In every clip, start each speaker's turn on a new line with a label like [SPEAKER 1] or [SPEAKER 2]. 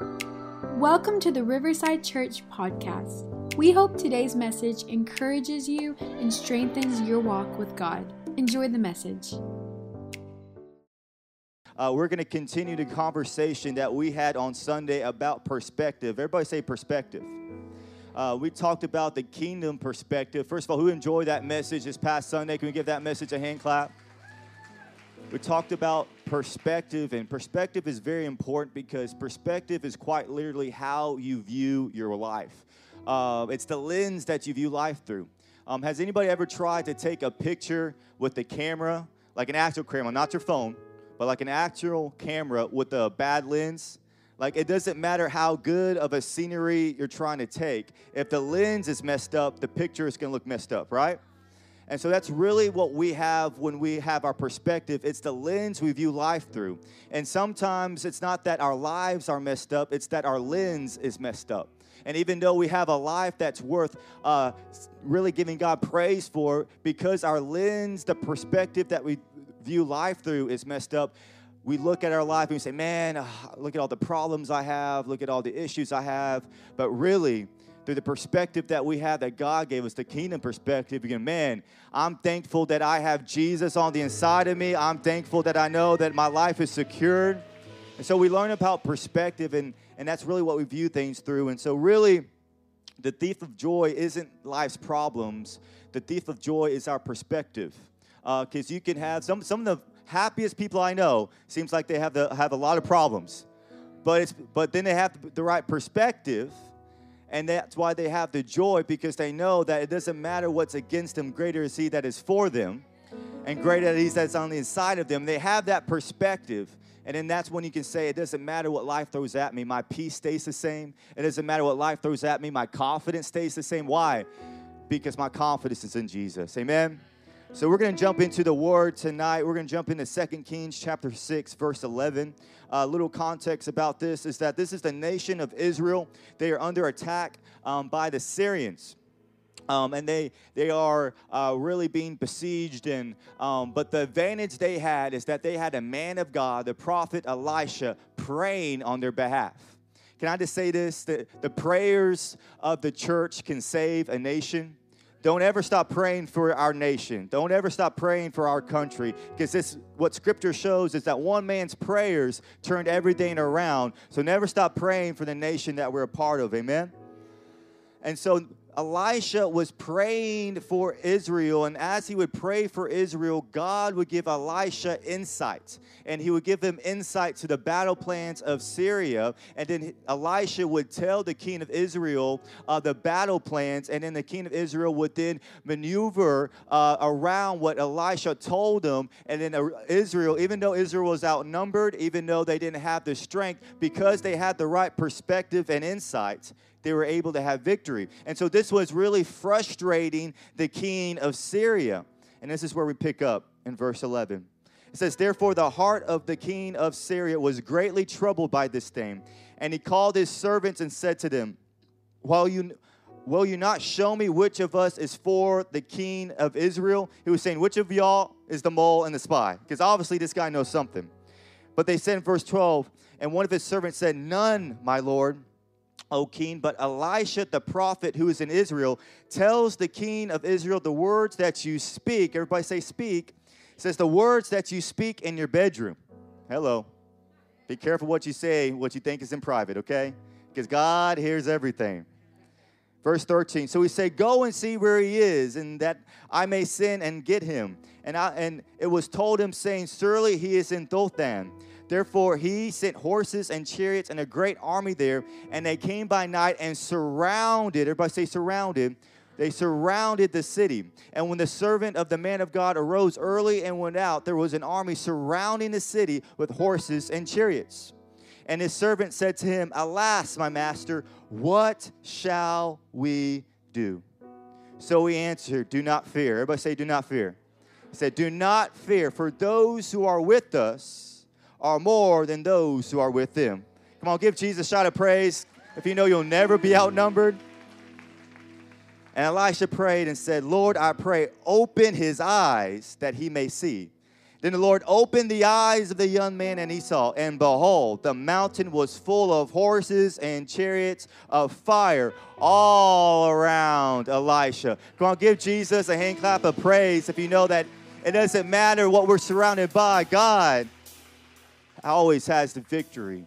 [SPEAKER 1] Welcome to the Riverside Church podcast. We hope today's message encourages you and strengthens your walk with God. Enjoy the message.
[SPEAKER 2] Uh, we're going to continue the conversation that we had on Sunday about perspective. Everybody say perspective. Uh, we talked about the kingdom perspective. First of all, who enjoyed that message this past Sunday? Can we give that message a hand clap? We talked about perspective, and perspective is very important because perspective is quite literally how you view your life. Uh, it's the lens that you view life through. Um, has anybody ever tried to take a picture with the camera, like an actual camera, not your phone, but like an actual camera with a bad lens? Like, it doesn't matter how good of a scenery you're trying to take. If the lens is messed up, the picture is going to look messed up, right? And so that's really what we have when we have our perspective. It's the lens we view life through. And sometimes it's not that our lives are messed up, it's that our lens is messed up. And even though we have a life that's worth uh, really giving God praise for, because our lens, the perspective that we view life through is messed up, we look at our life and we say, man, uh, look at all the problems I have, look at all the issues I have. But really, through the perspective that we have that God gave us, the kingdom perspective, again, man, I'm thankful that I have Jesus on the inside of me. I'm thankful that I know that my life is secured. And so we learn about perspective, and, and that's really what we view things through. And so, really, the thief of joy isn't life's problems, the thief of joy is our perspective. Because uh, you can have some, some of the happiest people I know seems like they have, the, have a lot of problems. But, it's, but then they have the right perspective and that's why they have the joy because they know that it doesn't matter what's against them, greater is He that is for them, and greater is He that's on the inside of them. They have that perspective. And then that's when you can say, it doesn't matter what life throws at me, my peace stays the same. It doesn't matter what life throws at me, my confidence stays the same. Why? Because my confidence is in Jesus. Amen. So we're going to jump into the word tonight. We're going to jump into 2 Kings chapter 6 verse 11. A uh, little context about this is that this is the nation of Israel. They are under attack um, by the Syrians. Um, and they they are uh, really being besieged and um, but the advantage they had is that they had a man of god the prophet elisha praying on their behalf can i just say this the, the prayers of the church can save a nation don't ever stop praying for our nation. Don't ever stop praying for our country because this what scripture shows is that one man's prayers turned everything around. So never stop praying for the nation that we're a part of. Amen. And so Elisha was praying for Israel, and as he would pray for Israel, God would give Elisha insight, and he would give him insight to the battle plans of Syria. And then Elisha would tell the king of Israel uh, the battle plans, and then the king of Israel would then maneuver uh, around what Elisha told them. And then uh, Israel, even though Israel was outnumbered, even though they didn't have the strength, because they had the right perspective and insight, they were able to have victory. And so this was really frustrating the king of Syria. And this is where we pick up in verse 11. It says, Therefore, the heart of the king of Syria was greatly troubled by this thing. And he called his servants and said to them, While you will you not show me which of us is for the king of Israel? He was saying, Which of y'all is the mole and the spy? Because obviously this guy knows something. But they said in verse 12, and one of his servants said, None, my lord. O king, but Elisha the prophet who is in Israel tells the king of Israel the words that you speak. Everybody say speak. says the words that you speak in your bedroom. Hello. Be careful what you say, what you think is in private, okay? Because God hears everything. Verse 13. So he said, Go and see where he is, and that I may sin and get him. And, I, and it was told him, saying, Surely he is in Dothan. Therefore, he sent horses and chariots and a great army there, and they came by night and surrounded, everybody say surrounded, they surrounded the city. And when the servant of the man of God arose early and went out, there was an army surrounding the city with horses and chariots. And his servant said to him, Alas, my master, what shall we do? So he answered, Do not fear. Everybody say, Do not fear. He said, Do not fear, for those who are with us are more than those who are with them. Come on, give Jesus a shout of praise if you know you'll never be outnumbered. And Elisha prayed and said, Lord, I pray, open his eyes that he may see. Then the Lord opened the eyes of the young man, and he saw, and behold, the mountain was full of horses and chariots of fire all around Elisha. Come on, give Jesus a hand clap of praise if you know that it doesn't matter what we're surrounded by, God always has the victory.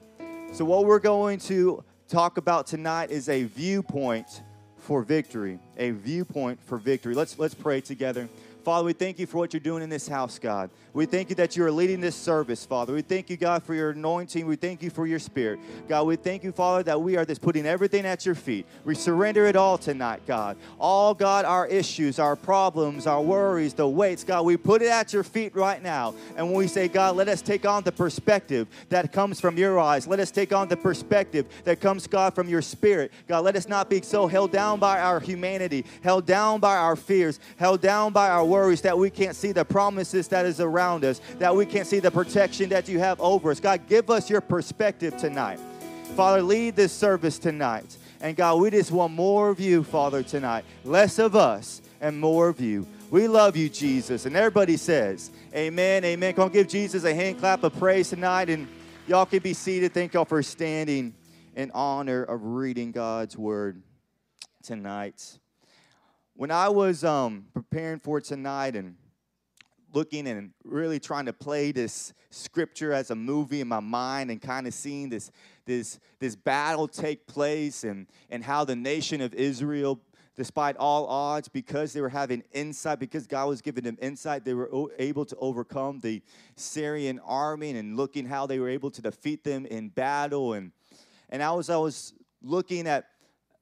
[SPEAKER 2] So, what we're going to talk about tonight is a viewpoint for victory. A viewpoint for victory. Let's, let's pray together. Father, we thank you for what you're doing in this house, God. We thank you that you are leading this service, Father. We thank you, God, for your anointing. We thank you for your spirit. God, we thank you, Father, that we are just putting everything at your feet. We surrender it all tonight, God. All, God, our issues, our problems, our worries, the weights, God, we put it at your feet right now. And when we say, God, let us take on the perspective that comes from your eyes, let us take on the perspective that comes, God, from your spirit. God, let us not be so held down by our humanity, held down by our fears, held down by our worries that we can't see the promises that is around us, that we can't see the protection that you have over us. God, give us your perspective tonight. Father, lead this service tonight. And God, we just want more of you, Father, tonight. Less of us and more of you. We love you, Jesus. And everybody says, Amen, amen. Come give Jesus a hand clap of praise tonight. And y'all can be seated. Thank y'all for standing in honor of reading God's word tonight when I was um, preparing for tonight and looking and really trying to play this scripture as a movie in my mind and kind of seeing this this this battle take place and and how the nation of Israel despite all odds because they were having insight because God was giving them insight they were able to overcome the Syrian army and looking how they were able to defeat them in battle. And and I was I was looking at,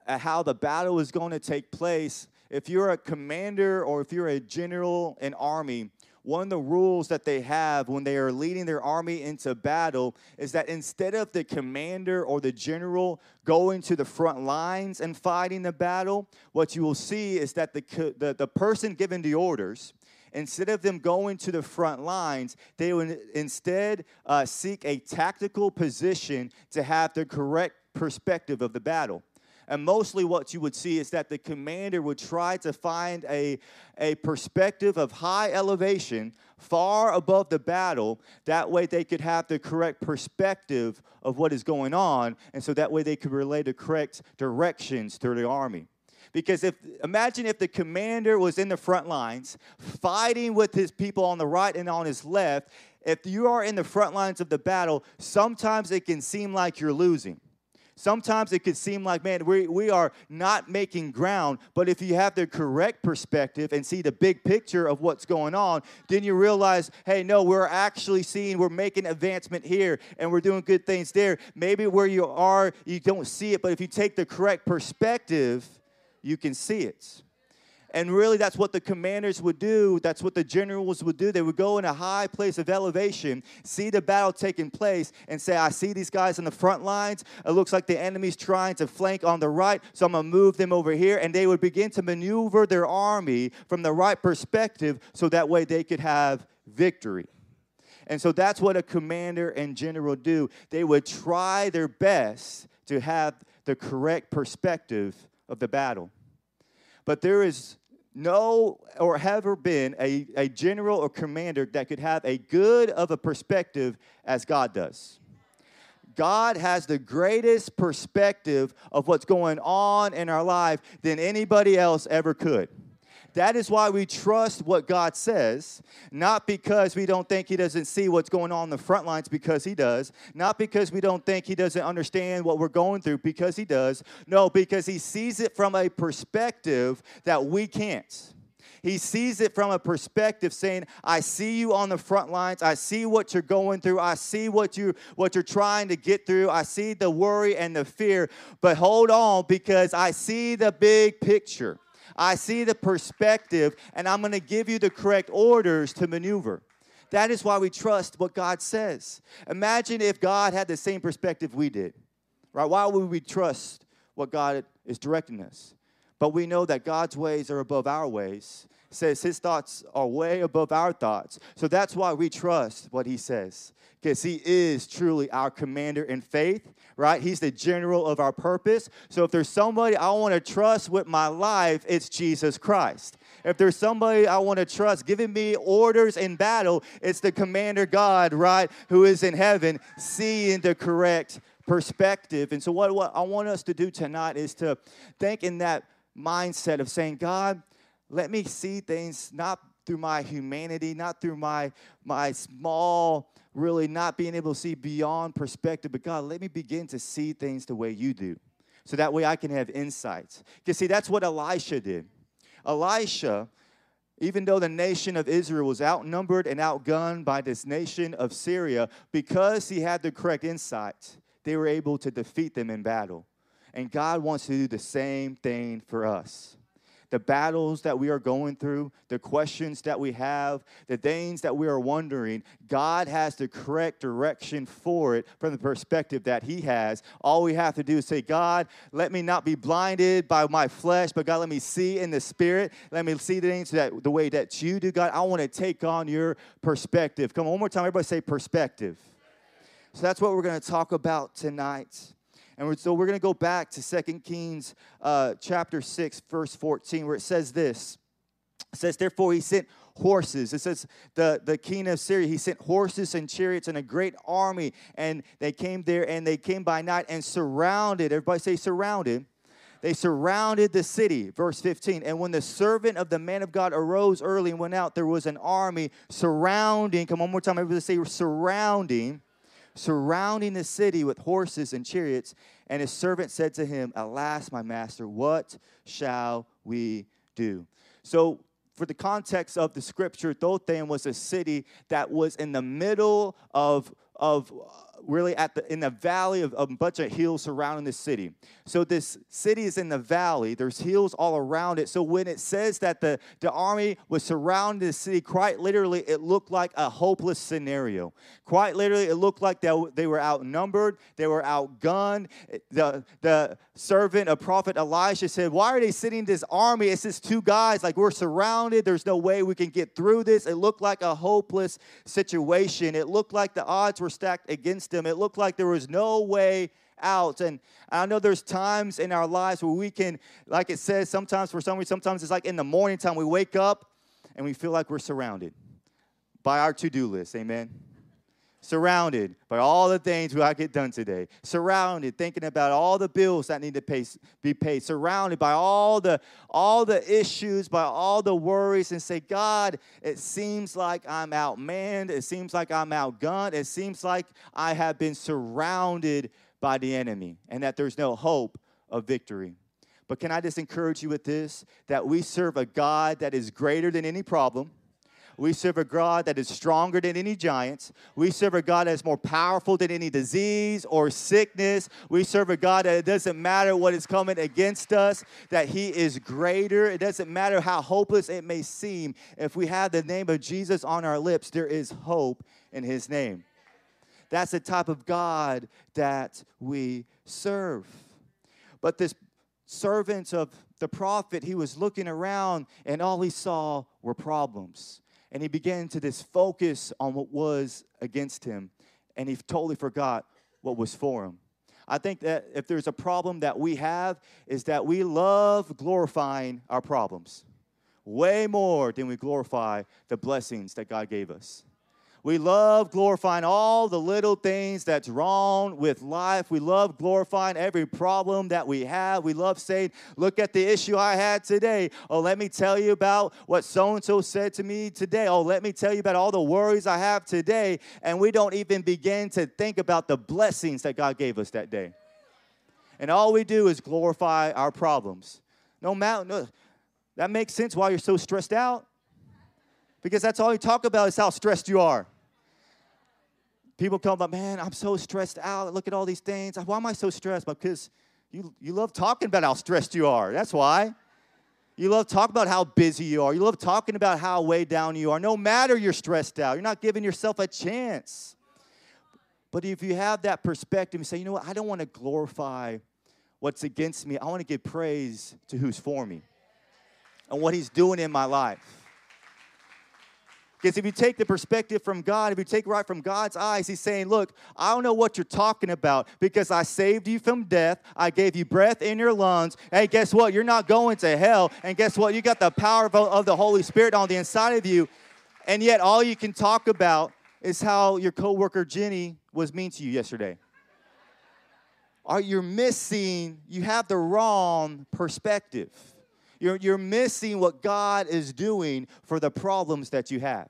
[SPEAKER 2] at how the battle was going to take place if you're a commander or if you're a general in army, one of the rules that they have when they are leading their army into battle is that instead of the commander or the general going to the front lines and fighting the battle, what you will see is that the, the, the person giving the orders, instead of them going to the front lines, they would instead uh, seek a tactical position to have the correct perspective of the battle. And mostly what you would see is that the commander would try to find a, a perspective of high elevation far above the battle. That way they could have the correct perspective of what is going on. And so that way they could relay the correct directions to the army. Because if imagine if the commander was in the front lines fighting with his people on the right and on his left, if you are in the front lines of the battle, sometimes it can seem like you're losing. Sometimes it could seem like, man, we, we are not making ground. But if you have the correct perspective and see the big picture of what's going on, then you realize, hey, no, we're actually seeing, we're making advancement here and we're doing good things there. Maybe where you are, you don't see it, but if you take the correct perspective, you can see it. And really, that's what the commanders would do. That's what the generals would do. They would go in a high place of elevation, see the battle taking place, and say, I see these guys in the front lines. It looks like the enemy's trying to flank on the right, so I'm going to move them over here. And they would begin to maneuver their army from the right perspective so that way they could have victory. And so that's what a commander and general do. They would try their best to have the correct perspective of the battle. But there is no or have ever been a, a general or commander that could have a good of a perspective as God does. God has the greatest perspective of what's going on in our life than anybody else ever could. That is why we trust what God says, not because we don't think He doesn't see what's going on in the front lines, because He does, not because we don't think He doesn't understand what we're going through, because He does. No, because He sees it from a perspective that we can't. He sees it from a perspective saying, I see you on the front lines. I see what you're going through. I see what you what you're trying to get through. I see the worry and the fear. But hold on because I see the big picture. I see the perspective, and I'm going to give you the correct orders to maneuver. That is why we trust what God says. Imagine if God had the same perspective we did, right? Why would we trust what God is directing us? but we know that God's ways are above our ways. Says his thoughts are way above our thoughts. So that's why we trust what he says because he is truly our commander in faith, right? He's the general of our purpose. So if there's somebody I want to trust with my life, it's Jesus Christ. If there's somebody I want to trust giving me orders in battle, it's the commander God, right, who is in heaven, seeing the correct perspective. And so, what, what I want us to do tonight is to think in that mindset of saying, God, let me see things not through my humanity, not through my, my small really not being able to see beyond perspective, but God, let me begin to see things the way you do. So that way I can have insights. You see, that's what Elisha did. Elisha, even though the nation of Israel was outnumbered and outgunned by this nation of Syria, because he had the correct insights, they were able to defeat them in battle. And God wants to do the same thing for us the battles that we are going through, the questions that we have, the things that we are wondering, God has the correct direction for it from the perspective that He has. All we have to do is say, God, let me not be blinded by my flesh, but God, let me see in the Spirit. Let me see things that, the way that you do, God. I want to take on your perspective. Come on, one more time. Everybody say perspective. So that's what we're going to talk about tonight. And so we're going to go back to Second Kings uh, chapter 6, verse 14, where it says this. It says, Therefore, he sent horses. It says, the, the king of Syria, he sent horses and chariots and a great army. And they came there and they came by night and surrounded. Everybody say, surrounded. They surrounded the city. Verse 15. And when the servant of the man of God arose early and went out, there was an army surrounding. Come on, one more time. Everybody say, surrounding surrounding the city with horses and chariots. And his servant said to him, Alas, my master, what shall we do? So, for the context of the scripture, Dothan was a city that was in the middle of, of really at the in the valley of, a bunch of hills surrounding the city. So this city is in the valley. There's hills all around it. So when it says that the, the army was surrounding the city, quite literally, it looked like a hopeless scenario. Quite literally, it looked like they, they were outnumbered, they were outgunned. The, the servant of prophet Elisha said, Why are they sitting this army? It's just two guys, like we're surrounded. There's no way we can get through this. It looked like a hopeless situation. It looked like the odds were stacked against It looked like there was no way out. And I know there's times in our lives where we can, like it says, sometimes for some reason, sometimes it's like in the morning time we wake up and we feel like we're surrounded by our to do list. Amen surrounded by all the things we I get done today, surrounded thinking about all the bills that need to pay, be paid, surrounded by all the all the issues, by all the worries, and say, God, it seems like I'm outmanned, it seems like I'm outgunned, it seems like I have been surrounded by the enemy, and that there's no hope of victory. But can I just encourage you with this? That we serve a God that is greater than any problem we serve a God that is stronger than any giants. We serve a God that is more powerful than any disease or sickness. We serve a God that it doesn't matter what is coming against us, that He is greater. It doesn't matter how hopeless it may seem. If we have the name of Jesus on our lips, there is hope in His name. That's the type of God that we serve. But this servant of the prophet, he was looking around and all he saw were problems and he began to just focus on what was against him and he totally forgot what was for him. I think that if there's a problem that we have is that we love glorifying our problems way more than we glorify the blessings that god gave us we love glorifying all the little things that's wrong with life. We love glorifying every problem that we have. We love saying, Look at the issue I had today. Oh, let me tell you about what so and so said to me today. Oh, let me tell you about all the worries I have today. And we don't even begin to think about the blessings that God gave us that day. And all we do is glorify our problems. No matter, no, that makes sense why you're so stressed out. Because that's all you talk about is how stressed you are. People come up, man, I'm so stressed out. Look at all these things. Why am I so stressed? Because you, you love talking about how stressed you are. That's why. You love talking about how busy you are. You love talking about how way down you are. No matter you're stressed out, you're not giving yourself a chance. But if you have that perspective, you say, you know what, I don't want to glorify what's against me. I want to give praise to who's for me and what he's doing in my life. Because if you take the perspective from God, if you take right from God's eyes, He's saying, Look, I don't know what you're talking about because I saved you from death. I gave you breath in your lungs. Hey, guess what? You're not going to hell. And guess what? You got the power of the Holy Spirit on the inside of you. And yet, all you can talk about is how your coworker Jenny was mean to you yesterday. Are you missing? You have the wrong perspective. You're, you're missing what God is doing for the problems that you have.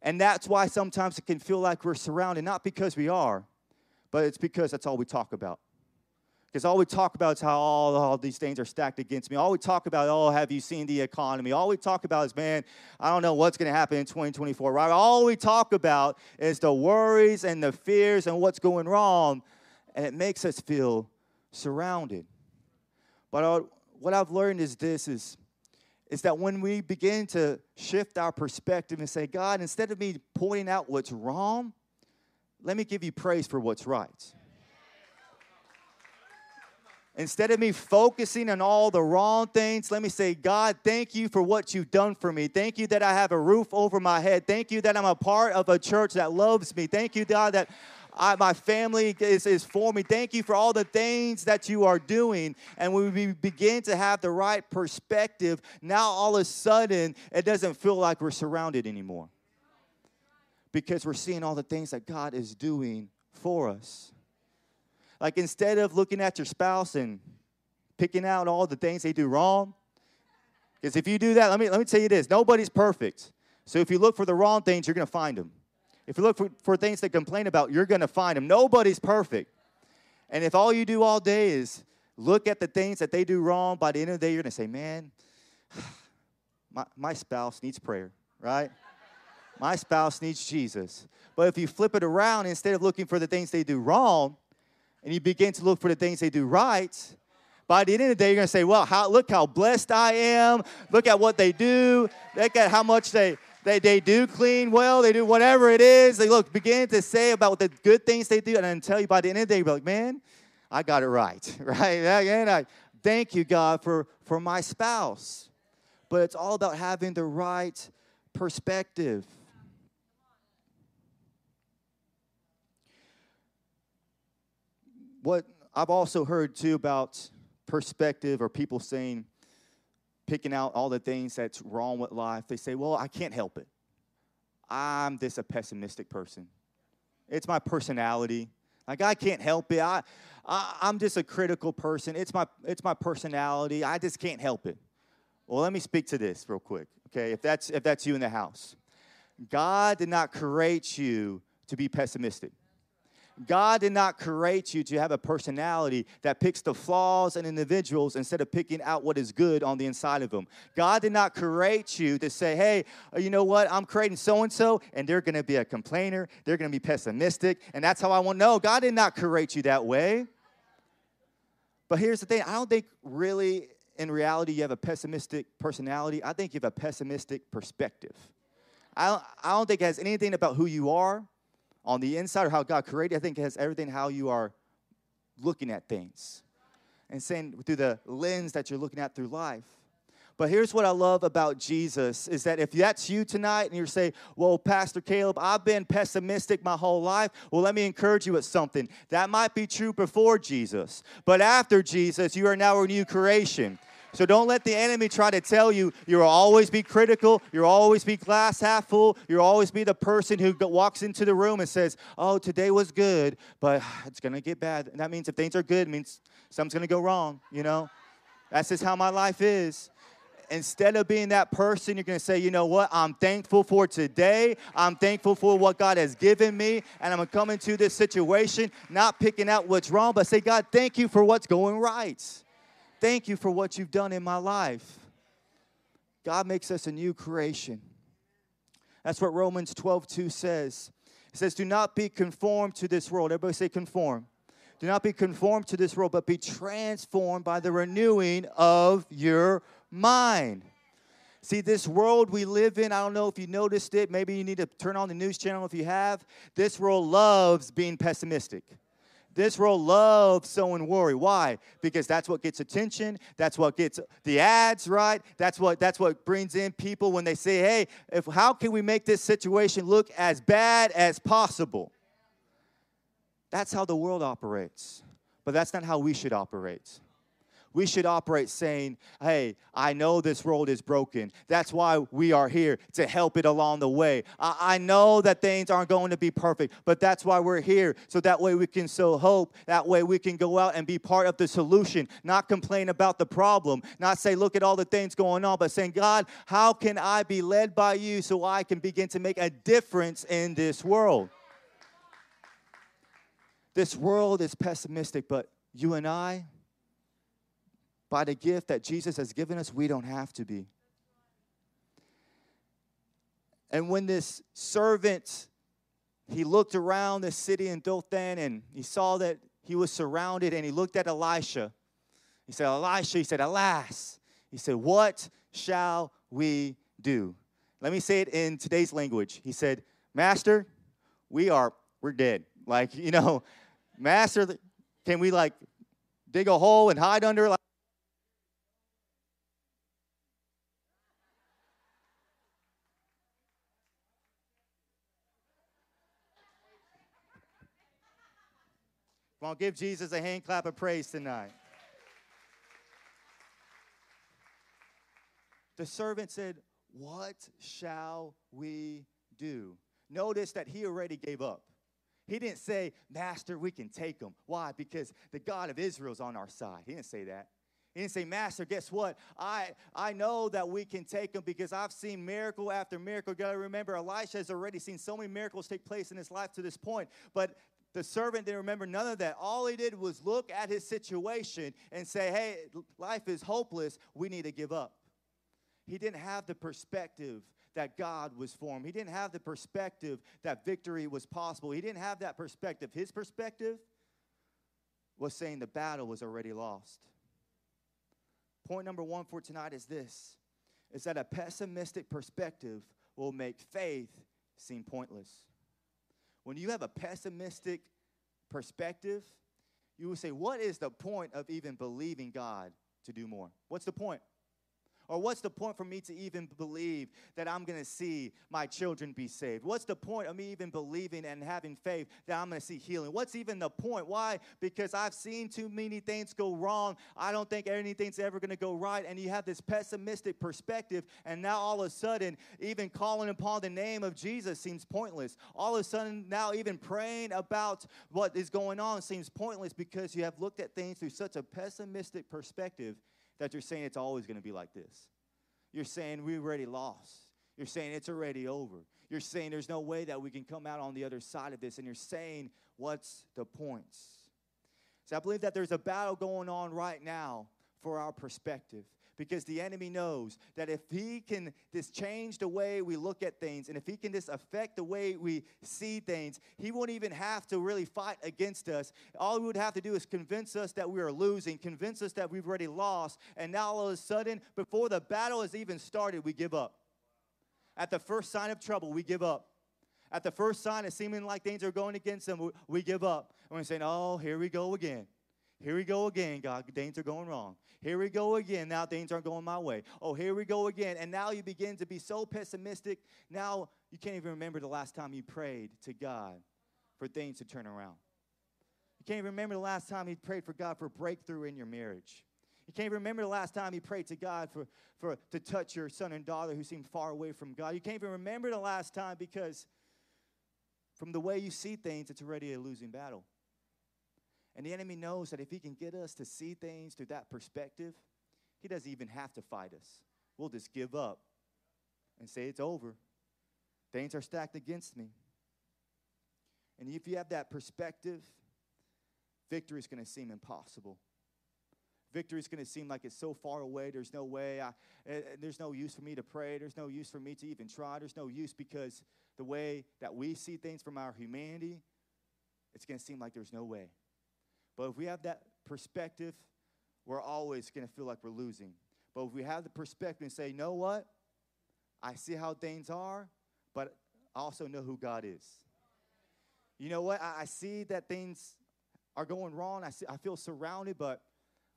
[SPEAKER 2] And that's why sometimes it can feel like we're surrounded, not because we are, but it's because that's all we talk about. Because all we talk about is how all, all these things are stacked against me. All we talk about, oh, have you seen the economy? All we talk about is, man, I don't know what's going to happen in 2024, right? All we talk about is the worries and the fears and what's going wrong, and it makes us feel surrounded. But what I've learned is this is, is that when we begin to shift our perspective and say, God, instead of me pointing out what's wrong, let me give you praise for what's right. Instead of me focusing on all the wrong things, let me say, God, thank you for what you've done for me. Thank you that I have a roof over my head. Thank you that I'm a part of a church that loves me. Thank you, God, that I, my family is, is for me. Thank you for all the things that you are doing. And when we begin to have the right perspective, now all of a sudden it doesn't feel like we're surrounded anymore. Because we're seeing all the things that God is doing for us. Like instead of looking at your spouse and picking out all the things they do wrong, because if you do that, let me, let me tell you this nobody's perfect. So if you look for the wrong things, you're going to find them. If you look for, for things to complain about, you're going to find them. Nobody's perfect. And if all you do all day is look at the things that they do wrong, by the end of the day, you're going to say, man, my, my spouse needs prayer, right? my spouse needs Jesus. But if you flip it around, instead of looking for the things they do wrong, and you begin to look for the things they do right, by the end of the day, you're to say, well, how, look how blessed I am. Look at what they do. Look at how much they, they, they do clean well, they do whatever it is. They look, begin to say about the good things they do, and then tell you by the end of the day, you're like, man, I got it right, right? And I thank you, God, for, for my spouse. But it's all about having the right perspective. What I've also heard too about perspective or people saying, picking out all the things that's wrong with life, they say, Well, I can't help it. I'm just a pessimistic person. It's my personality. Like I can't help it. I, I I'm just a critical person. It's my it's my personality. I just can't help it. Well, let me speak to this real quick. Okay, if that's if that's you in the house. God did not create you to be pessimistic. God did not create you to have a personality that picks the flaws in individuals instead of picking out what is good on the inside of them. God did not create you to say, hey, uh, you know what? I'm creating so and so, and they're going to be a complainer. They're going to be pessimistic, and that's how I want. No, God did not create you that way. But here's the thing I don't think really, in reality, you have a pessimistic personality. I think you have a pessimistic perspective. I don't, I don't think it has anything about who you are on the inside or how God created, I think it has everything how you are looking at things and saying through the lens that you're looking at through life. But here's what I love about Jesus is that if that's you tonight and you're saying, Well, Pastor Caleb, I've been pessimistic my whole life. Well, let me encourage you with something. That might be true before Jesus, but after Jesus, you are now a new creation. So don't let the enemy try to tell you you'll always be critical, you'll always be glass half full, you'll always be the person who walks into the room and says, Oh, today was good, but it's gonna get bad. And that means if things are good, it means something's gonna go wrong, you know? That's just how my life is instead of being that person, you're going to say, you know what? I'm thankful for today. I'm thankful for what God has given me. And I'm going to come into this situation, not picking out what's wrong, but say, God, thank you for what's going right. Thank you for what you've done in my life. God makes us a new creation. That's what Romans 12, 2 says. It says, Do not be conformed to this world. Everybody say conform. Do not be conformed to this world, but be transformed by the renewing of your mind. See, this world we live in, I don't know if you noticed it. Maybe you need to turn on the news channel if you have. This world loves being pessimistic. This world loves sowing worry. Why? Because that's what gets attention. That's what gets the ads, right? That's what that's what brings in people when they say, "Hey, if how can we make this situation look as bad as possible?" That's how the world operates. But that's not how we should operate we should operate saying, Hey, I know this world is broken. That's why we are here to help it along the way. I, I, know that things aren't going to be perfect, but that's why we're here. So that way we can sow hope. That way we can go out and be part of the solution, not complain about the problem, not say, Look at all the things going on, but saying, God, how can I be led by you so I can begin to make a difference in this world? This world is pessimistic, but you and I, by the gift that Jesus has given us, we don't have to be. And when this servant, he looked around the city in Dothan and he saw that he was surrounded and he looked at Elisha. He said, Elisha, he said, Alas. He said, What shall we do? Let me say it in today's language. He said, Master, we are, we're dead. Like, you know, Master, can we like dig a hole and hide under? Like, Come on, give Jesus a hand clap of praise tonight. The servant said, What shall we do? Notice that he already gave up. He didn't say, Master, we can take them. Why? Because the God of Israel's on our side. He didn't say that. He didn't say, Master, guess what? I, I know that we can take them because I've seen miracle after miracle. You gotta remember, Elisha has already seen so many miracles take place in his life to this point. But the servant didn't remember none of that. All he did was look at his situation and say, hey, life is hopeless. We need to give up. He didn't have the perspective that God was for him. He didn't have the perspective that victory was possible. He didn't have that perspective. His perspective was saying the battle was already lost. Point number one for tonight is this is that a pessimistic perspective will make faith seem pointless. When you have a pessimistic perspective, you will say, What is the point of even believing God to do more? What's the point? Or what's the point for me to even believe that I'm going to see my children be saved? What's the point of me even believing and having faith that I'm going to see healing? What's even the point? Why? Because I've seen too many things go wrong. I don't think anything's ever going to go right. And you have this pessimistic perspective. And now all of a sudden, even calling upon the name of Jesus seems pointless. All of a sudden, now even praying about what is going on seems pointless because you have looked at things through such a pessimistic perspective that you're saying it's always going to be like this. You're saying we already lost. You're saying it's already over. You're saying there's no way that we can come out on the other side of this. And you're saying, what's the points? So I believe that there's a battle going on right now for our perspective because the enemy knows that if he can just change the way we look at things and if he can just affect the way we see things, he won't even have to really fight against us. All he would have to do is convince us that we are losing, convince us that we've already lost, and now all of a sudden, before the battle has even started, we give up. At the first sign of trouble, we give up. At the first sign of seeming like things are going against them, we give up. And we're saying, oh, here we go again. Here we go again, God. Things are going wrong. Here we go again. Now things aren't going my way. Oh, here we go again. And now you begin to be so pessimistic. Now you can't even remember the last time you prayed to God for things to turn around. You can't even remember the last time you prayed for God for breakthrough in your marriage. You can't even remember the last time you prayed to God for, for to touch your son and daughter who seem far away from God. You can't even remember the last time because from the way you see things, it's already a losing battle. And the enemy knows that if he can get us to see things through that perspective, he doesn't even have to fight us. We'll just give up and say it's over. Things are stacked against me. And if you have that perspective, victory is going to seem impossible. Victory is going to seem like it's so far away. There's no way. I, uh, there's no use for me to pray. There's no use for me to even try. There's no use because the way that we see things from our humanity, it's going to seem like there's no way. But if we have that perspective, we're always going to feel like we're losing. But if we have the perspective and say, you know what? I see how things are, but I also know who God is. You know what? I, see that things are going wrong. I, see, I feel surrounded, but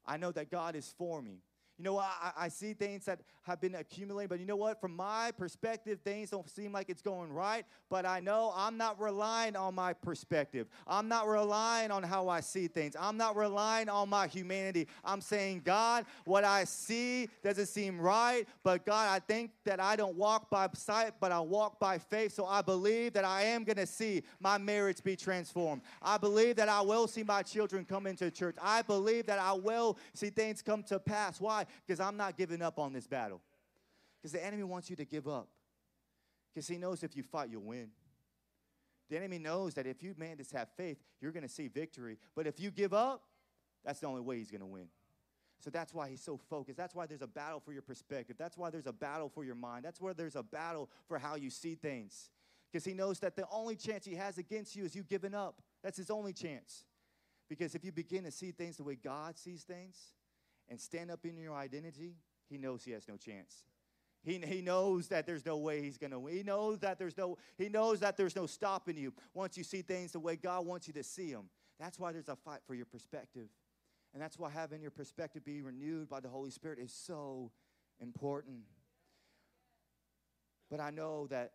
[SPEAKER 2] I know that God is for me. You know, I, I see things that have been accumulating, but you know what? From my perspective, things don't seem like it's going right, but I know I'm not relying on my perspective. I'm not relying on how I see things. I'm not relying on my humanity. I'm saying, God, what I see doesn't seem right, but God, I think that I don't walk by sight, but I walk by faith. So I believe that I am going to see my marriage be transformed. I believe that I will see my children come into church. I believe that I will see things come to pass. Why? Because I'm not giving up on this battle. Because the enemy wants you to give up. Because he knows if you fight, you'll win. The enemy knows that if you, man, just have faith, you're going to see victory. But if you give up, that's the only way he's going to win. So that's why he's so focused. That's why there's a battle for your perspective. That's why there's a battle for your mind. That's where there's a battle for how you see things. Because he knows that the only chance he has against you is you giving up. That's his only chance. Because if you begin to see things the way God sees things, and stand up in your identity, he knows he has no chance. He, he knows that there's no way he's going to win. He knows that there's no he knows that there's no stopping you once you see things the way God wants you to see them. That's why there's a fight for your perspective. And that's why having your perspective be renewed by the Holy Spirit is so important. But I know that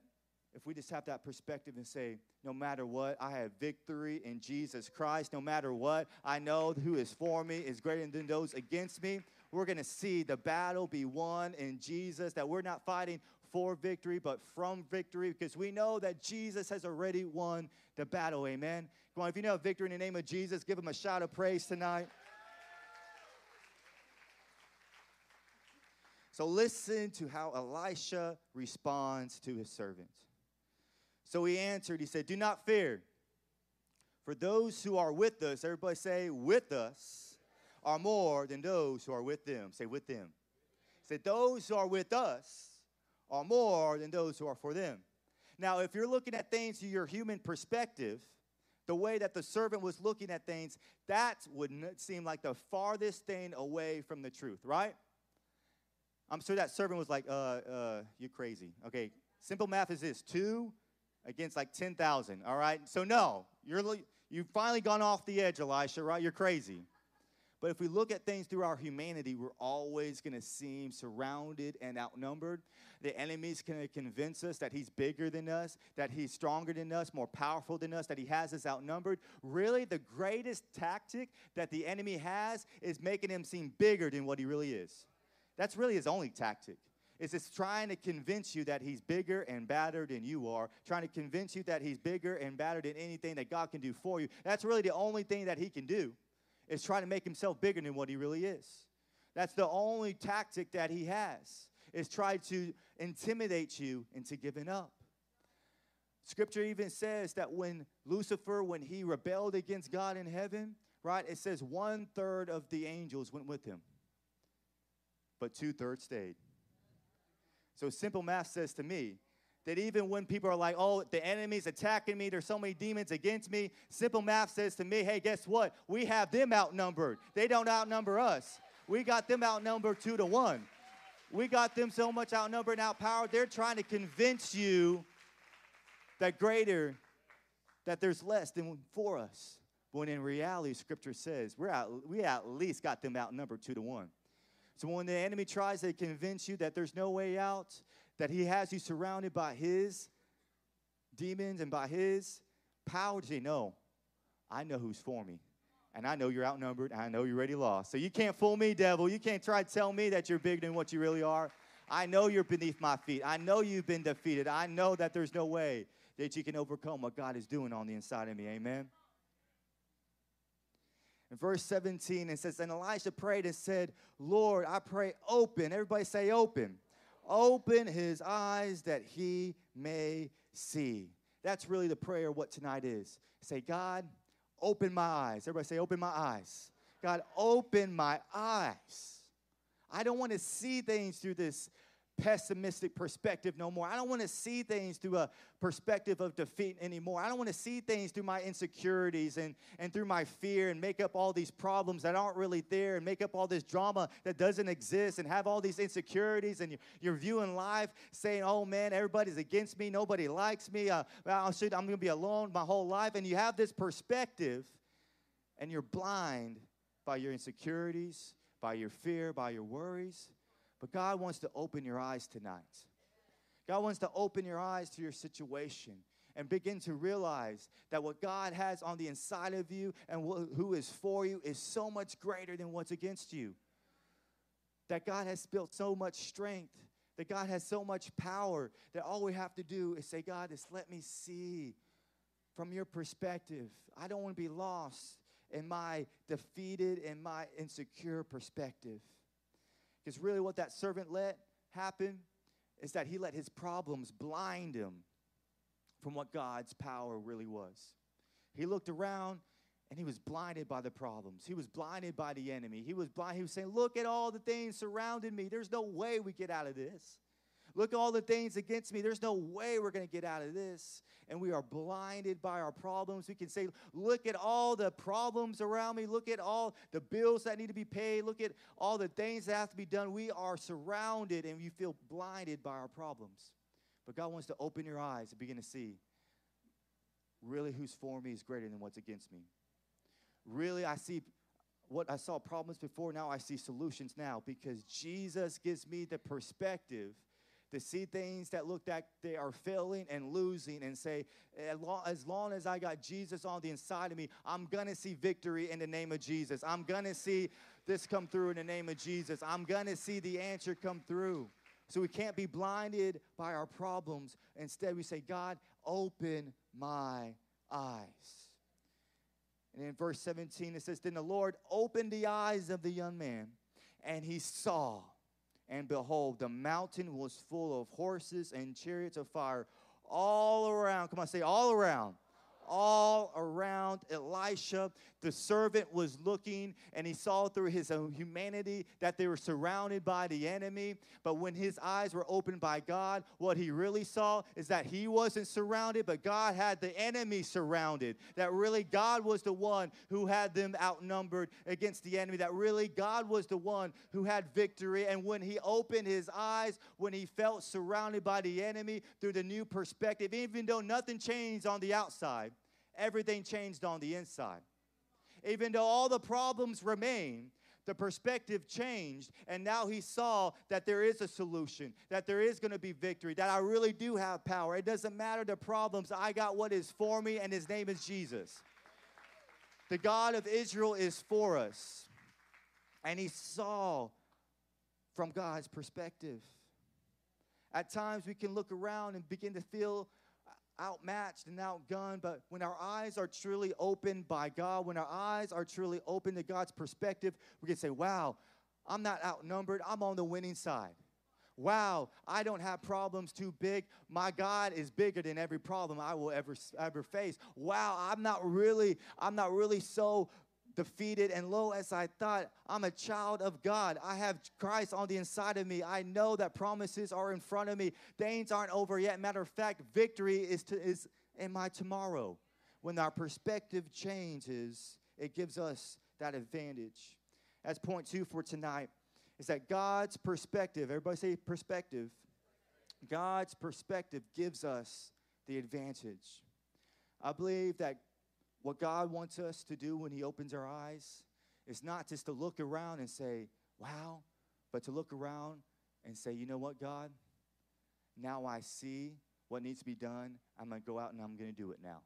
[SPEAKER 2] if we just have that perspective and say, no matter what, I have victory in Jesus Christ. No matter what, I know who is for me is greater than those against me. We're going to see the battle be won in Jesus, that we're not fighting for victory, but from victory, because we know that Jesus has already won the battle. Amen. Come on, if you know victory in the name of Jesus, give him a shout of praise tonight. So listen to how Elisha responds to his servant. So he answered, he said, Do not fear. For those who are with us, everybody say, with us, are more than those who are with them. Say, with them. Say, those who are with us are more than those who are for them. Now, if you're looking at things through your human perspective, the way that the servant was looking at things, that would seem like the farthest thing away from the truth, right? I'm sure that servant was like, uh, uh, you're crazy. Okay, simple math is this two against like 10,000, all right? So, no, you're, you've finally gone off the edge, Elisha, right? You're crazy. But if we look at things through our humanity, we're always going to seem surrounded and outnumbered. The enemy's going to convince us that he's bigger than us, that he's stronger than us, more powerful than us, that he has us outnumbered. Really, the greatest tactic that the enemy has is making him seem bigger than what he really is. That's really his only tactic is just trying to convince you that he's bigger and badder than you are, trying to convince you that he's bigger and badder than anything that God can do for you. That's really the only thing that he can do, is try to make himself bigger than what he really is. That's the only tactic that he has, is try to intimidate you into giving up. Scripture even says that when Lucifer, when he rebelled against God in heaven, right, it says one third of the angels went with him, but two thirds stayed. So simple math says to me that even when people are like, oh, the enemy's attacking me, there's so many demons against me, simple math says to me, hey, guess what? We have them outnumbered. They don't outnumber us. We got them outnumbered two to one. We got them so much outnumbered and outpowered, they're trying to convince you that greater, that there's less than for us. When in reality, Scripture says we're at, we at least got them outnumbered two to one. So when the enemy tries to convince you that there's no way out, that he has you surrounded by his demons and by his power, say, No, I know who's for me. And I know you're outnumbered. I know you're already lost. So you can't fool me, devil. You can't try to tell me that you're bigger than what you really are. I know you're beneath my feet. I know you've been defeated. I know that there's no way that you can overcome what God is doing on the inside of me. Amen. In verse 17, it says, And Elisha prayed and said, Lord, I pray, open. Everybody say, open. Open his eyes that he may see. That's really the prayer what tonight is. Say, God, open my eyes. Everybody say, open my eyes. God, open my eyes. I don't want to see things through this pessimistic perspective no more. I don't want to see things through a perspective of defeat anymore. I don't want to see things through my insecurities and, and through my fear and make up all these problems that aren't really there and make up all this drama that doesn't exist and have all these insecurities and you're, you're viewing life saying, oh man, everybody's against me, nobody likes me, uh, I should, I'm going to be alone my whole life. And you have this perspective and you're blind by your insecurities, by your fear, by your worries. But God wants to open your eyes tonight. God wants to open your eyes to your situation and begin to realize that what God has on the inside of you and who is for you is so much greater than what's against you. That God has built so much strength, that God has so much power, that all we have to do is say, God, just let me see from your perspective. I don't want to be lost in my defeated and my insecure perspective. Because really, what that servant let happen is that he let his problems blind him from what God's power really was. He looked around and he was blinded by the problems. He was blinded by the enemy. He was blind. He was saying, Look at all the things surrounding me. There's no way we get out of this. Look at all the things against me. There's no way we're going to get out of this. And we are blinded by our problems. We can say, Look at all the problems around me. Look at all the bills that need to be paid. Look at all the things that have to be done. We are surrounded and we feel blinded by our problems. But God wants to open your eyes and begin to see really who's for me is greater than what's against me. Really, I see what I saw problems before, now I see solutions now because Jesus gives me the perspective to see things that look like they are failing and losing and say, as long, as I got Jesus on the inside of me, I'm to see victory in the name of Jesus. I'm to see this come through in the name of Jesus. I'm to see the answer come through. So we can't be blinded by our problems. Instead, we say, God, open my eyes. And in verse 17, it says, Then the Lord opened the eyes of the young man, and he saw and behold, the mountain was full of horses and chariots of fire all around. Come on, say all around all around Elisha. The servant was looking and he saw through his humanity that they were surrounded by the enemy. But when his eyes were opened by God, what he really saw is that he wasn't surrounded, but God had the enemy surrounded. That really God was the one who had them outnumbered against the enemy. That really God was the one who had victory. And when he opened his eyes, when he felt surrounded by the enemy through the new perspective, even though nothing changed on the outside, everything changed on the inside. Even though all the problems remain, the perspective changed, and now he saw that there is a solution, that there is going to be victory, that I really do have power. It doesn't matter the problems, I got what is for me, and his name is Jesus. The God of Israel is for us. And he saw from God's perspective. At times, we can look around and begin to feel outmatched and outgunned, but when our eyes are truly opened by God, when our eyes are truly open to God's perspective, we can say, wow, I'm not outnumbered, I'm on the winning side. Wow, I don't have problems too big. My God is bigger than every problem I will ever ever face. Wow, I'm not really I'm not really so defeated and low as I thought. I'm a child of God. I have Christ on the inside of me. I know that promises are in front of me. Things aren't over yet. Matter of fact, victory is, to, is in my tomorrow. When our perspective changes, it gives us that advantage. That's point two for tonight is that God's perspective, everybody say perspective, God's perspective gives us the advantage. I believe that what God wants us to do when He opens our eyes is not just to look around and say, wow, but to look around and say, you know what, God? Now I see what needs to be done. I'm going to go out and I'm going to do it now.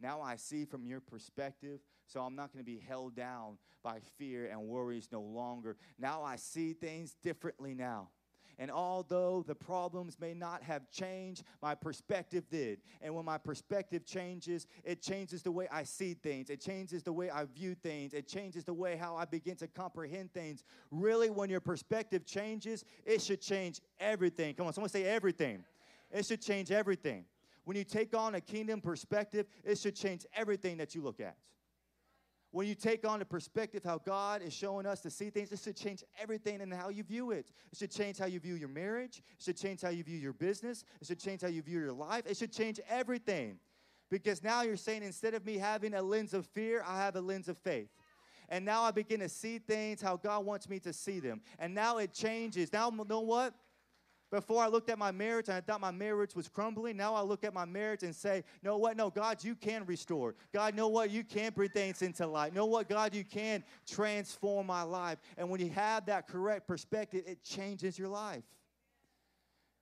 [SPEAKER 2] Now I see from your perspective, so I'm not going to be held down by fear and worries no longer. Now I see things differently now. And although the problems may not have changed, my perspective did. And when my perspective changes, it changes the way I see things, it changes the way I view things, it changes the way how I begin to comprehend things. Really, when your perspective changes, it should change everything. Come on, someone say everything. It should change everything. When you take on a kingdom perspective, it should change everything that you look at when you take on the perspective how God is showing us to see things, it should change everything in how you view it. It should change how you view your marriage. It should change how you view your business. It should change how you view your life. It should change everything. Because now you're saying instead of me having a lens of fear, I have a lens of faith. And now I begin to see things how God wants me to see them. And now it changes. Now, you know what? Before I looked at my marriage and I thought my marriage was crumbling, now I look at my marriage and say, no, what? No, God, you can restore. God, know what? You can bring things into light. Know what? God, you can transform my life. And when you have that correct perspective, it changes your life.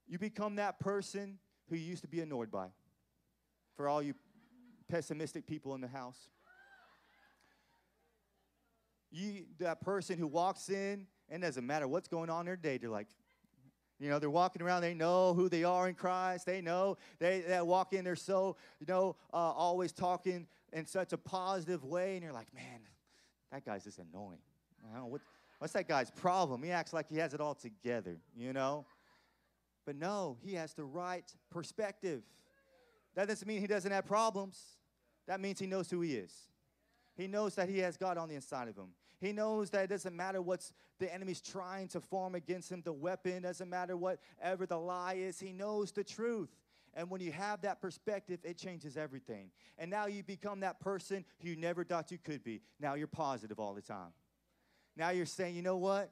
[SPEAKER 2] You become that person who you used to be annoyed by. For all you pessimistic people in the house. You, that person who walks in and doesn't matter what's going on in their day, they're like, you know, they're walking around, they know who they are in Christ. They know they, that walk in, they're so, you know, uh, always talking in such a positive way. And you're like, man, that guy's just annoying. Know, what, what's that guy's problem? He acts like he has it all together, you know? But no, he has the right perspective. That doesn't mean he doesn't have problems. That means he knows who he is. He knows that he has God on the inside of him. He knows that it doesn't matter what's the enemy's trying to form against him, the weapon doesn't matter whatever the lie is. He knows the truth. And when you have that perspective, it changes everything. And now you become that person who you never thought you could be. Now you're positive all the time. Now you're saying, you know what?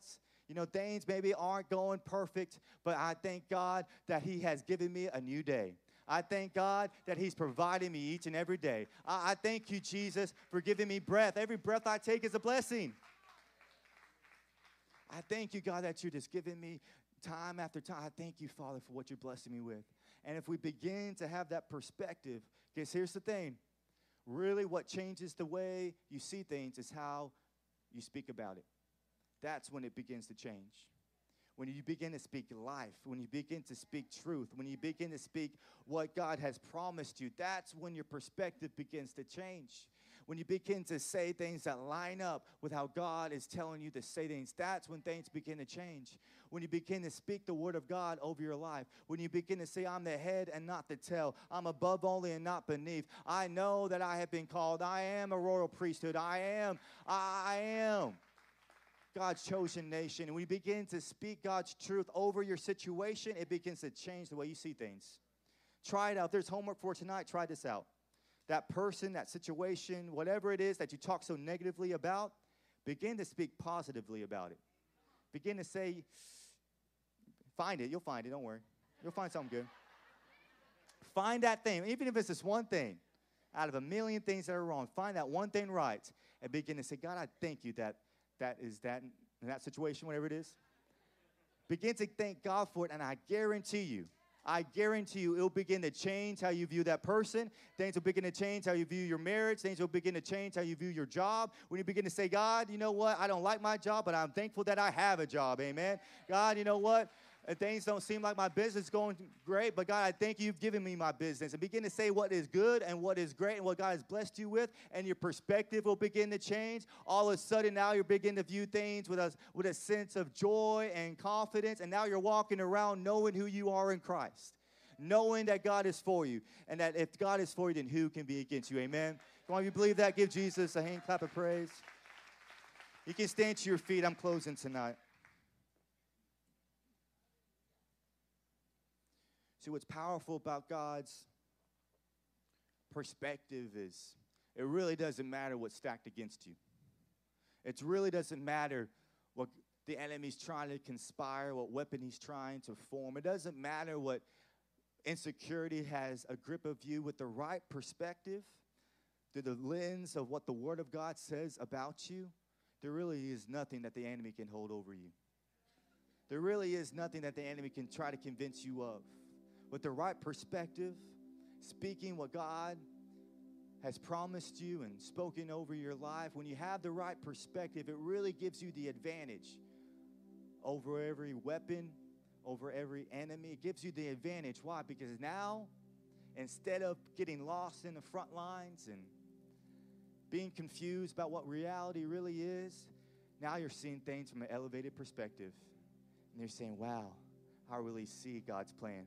[SPEAKER 2] You know, things maybe aren't going perfect, but I thank God that He has given me a new day. I thank God that He's providing me each and every day. I, I thank you, Jesus, for giving me breath. Every breath I take is a blessing. I thank you, God, that you're just giving me time after time. I thank you, Father, for what you're blessing me with. And if we begin to have that perspective, because here's the thing really, what changes the way you see things is how you speak about it. That's when it begins to change when you begin to speak life, when you begin to speak truth, when you begin to speak what God has promised you, that's when your perspective begins to change. When you begin to say things that line up with how God is telling you to say things, that's when things begin to change. When you begin to speak the word of God over your life, when you begin to say, I'm the head and not the tail, I'm above only and not beneath. I know that I have been called, I am a royal priesthood, I am, I am. God's chosen nation, and we begin to speak God's truth over your situation, it begins to change the way you see things. Try it out. There's homework for tonight. Try this out. That person, that situation, whatever it is that you talk so negatively about, begin to speak positively about it. Begin to say, find it. You'll find it. Don't worry. You'll find something good. Find that thing, even if it's just one thing out of a million things that are wrong. Find that one thing right and begin to say, God, I thank you that that is that in that situation, whatever it is. Begin to thank God for it, and I guarantee you, I guarantee you, it'll begin to change how you view that person. Things will begin to change how you view your marriage. Things will begin to change how you view your job. When you begin to say, God, you know what? I don't like my job, but I'm thankful that I have a job. Amen. God, you know what? And things don't seem like my business is going great, but God, I thank you you've given me my business. And begin to say what is good and what is great and what God has blessed you with, and your perspective will begin to change. All of a sudden, now you're beginning to view things with a, with a sense of joy and confidence, and now you're walking around knowing who you are in Christ, knowing that God is for you, and that if God is for you, then who can be against you? Amen. Come on, if you believe that, give Jesus a hand clap of praise. You can stand to your feet. I'm closing tonight. See, what's powerful about God's perspective is it really doesn't matter what's stacked against you. It really doesn't matter what the enemy's trying to conspire, what weapon he's trying to form. It doesn't matter what insecurity has a grip of you with the right perspective, through the lens of what the Word of God says about you. There really is nothing that the enemy can hold over you. There really is nothing that the enemy can try to convince you of with the right perspective, speaking what God has promised you and spoken over your life, when you have the right perspective, it really gives you the advantage over every weapon, over every enemy. It gives you the advantage. Why? Because now, instead of getting lost in the front lines and being confused about what reality really is, now you're seeing things from an elevated perspective. And you're saying, wow, I really see God's plan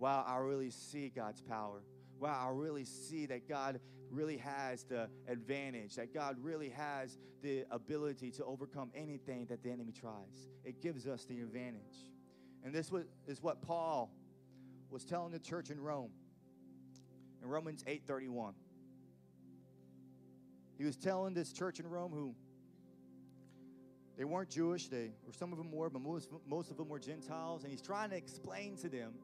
[SPEAKER 2] wow, I really see God's power. Wow, I really see that God really has the advantage, that God really has the ability to overcome anything that the enemy tries. It gives us the advantage. And this is what Paul was telling the church in Rome in Romans 8:31. He was telling this church in Rome who They weren't Jewish, they, or some of them were, but most, most of them were Gentiles. And he's trying to explain to them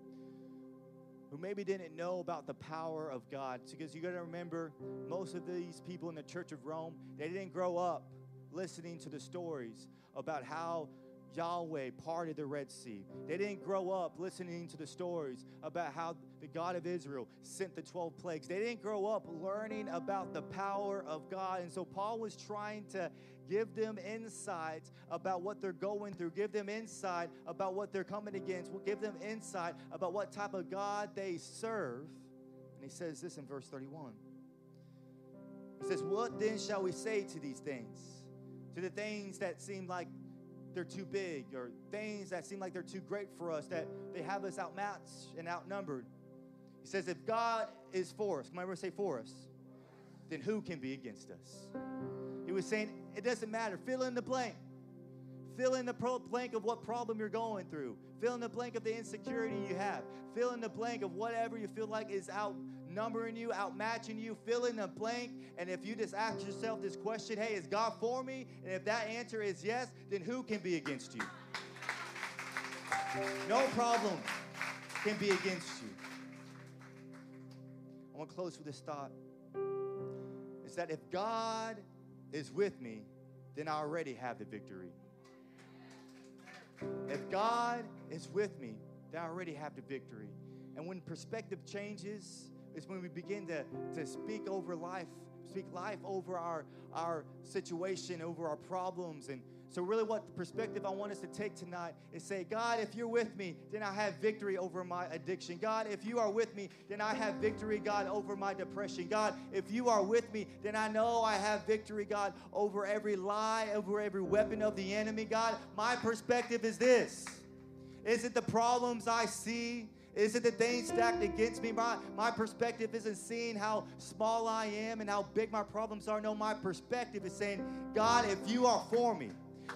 [SPEAKER 2] who maybe didn't know about the power of God. Because you got to remember, most of these people in the Church of Rome, they didn't grow up listening to the stories about how Yahweh parted the Red Sea. They didn't grow up listening to the stories about how the God of Israel sent the 12 plagues. They didn't grow up learning about the power of God. And so Paul was trying to give them insights about what they're going through, give them insight about what they're coming against, We'll give them insight about what type of God they serve. And he says this in verse 31. He says, What then shall we say to these things? To the things that seem like they're too big or things that seem like they're too great for us, that they have us outmatched and outnumbered. He says, if God is for us, come on, say for us, then who can be against us? Was saying, it doesn't matter. Fill in the blank. Fill in the blank of what problem you're going through. Fill in the blank of the insecurity you have. Fill in the blank of whatever you feel like is out outnumbering you, outmatching you, fill in the blank. And if you just ask yourself this question, hey, is God for me? And if that answer is yes, then who can be against you? No problem can be against you. I want to close with this thought. Is that if God is with me, then I already have the victory. If God is with me, then I already have the victory. And when perspective changes, is when we begin to, to speak over life, speak life over our, our situation, over our problems. And so, really, what the perspective I want us to take tonight is say, God, if you're with me, then I have victory over my addiction. God, if you are with me, then I have victory, God, over my depression. God, if you are with me, then I know I have victory, God, over every lie, over every weapon of the enemy. God, my perspective is this. Is it the problems I see? Is it the things stacked against me? My, my perspective isn't seeing how small I am and how big my problems are. No, my perspective is saying, God, if you are for me,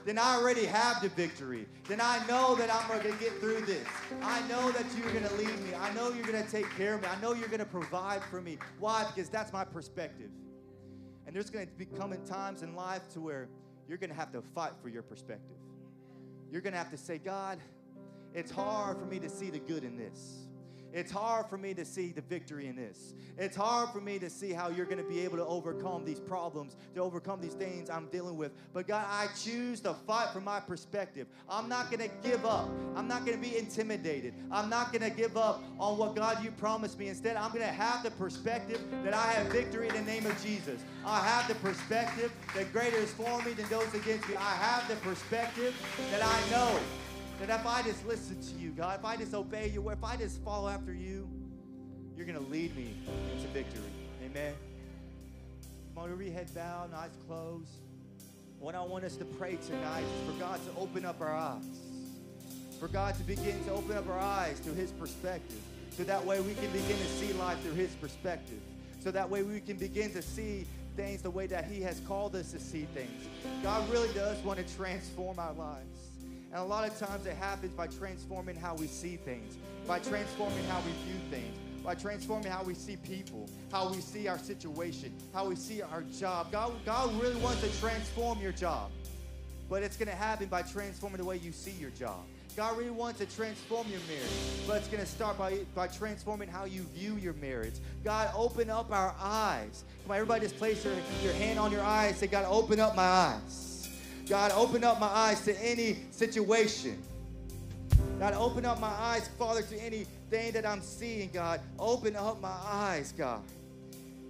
[SPEAKER 2] then I already have the victory. Then I know that I'm going to get through this. I know that you're going to lead me. I know you're going to take care of me. I know you're going to provide for me. Why? Because that's my perspective. And there's going to be coming times in life to where you're going to have to fight for your perspective. You're going to have to say, God, it's hard for me to see the good in this. It's hard for me to see the victory in this. It's hard for me to see how you're going to be able to overcome these problems, to overcome these things I'm dealing with. But God, I choose to fight from my perspective. I'm not going to give up. I'm not going to be intimidated. I'm not going to give up on what God you promised me. Instead, I'm going to have the perspective that I have victory in the name of Jesus. I have the perspective that greater is for me than those against me. I have the perspective that I know that if I just listen to you, God, if I just obey you, if I just follow after you, you're going to lead me into victory. Amen. Come on, every head bowed, eyes closed. What I want us to pray tonight is for God to open up our eyes. For God to begin to open up our eyes to His perspective. So that way we can begin to see life through His perspective. So that way we can begin to see things the way that He has called us to see things. God really does want to transform our lives. And a lot of times it happens by transforming how we see things, by transforming how we view things, by transforming how we see people, how we see our situation, how we see our job. God, God really wants to transform your job, but it's going to happen by transforming the way you see your job. God really wants to transform your marriage, but it's going to start by, by transforming how you view your marriage. God, open up our eyes. Come on, everybody just place your, your hand on your eyes. Say, God, open up my eyes. God, open up my eyes to any situation. God, open up my eyes, Father, to anything that I'm seeing, God. Open up my eyes, God.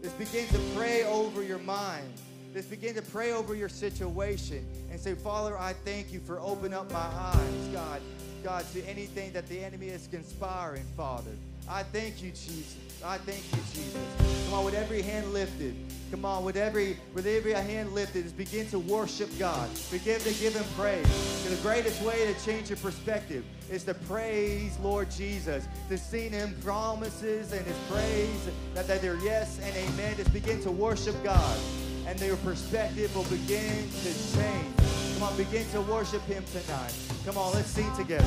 [SPEAKER 2] Just begin to pray over your mind. Just begin to pray over your situation and say, Father, I thank you for opening up my eyes, God. God, to anything that the enemy is conspiring, Father. I thank you, Jesus. I thank you, Jesus. Come on, with every hand lifted. Come on, with every with every hand lifted, just begin to worship God. Begin to give Him praise. The greatest way to change your perspective is to praise Lord Jesus, to sing Him promises and His praise that, that they're yes and amen. Just begin to worship God, and your perspective will begin to change. Come on, begin to worship Him tonight. Come on, let's sing together.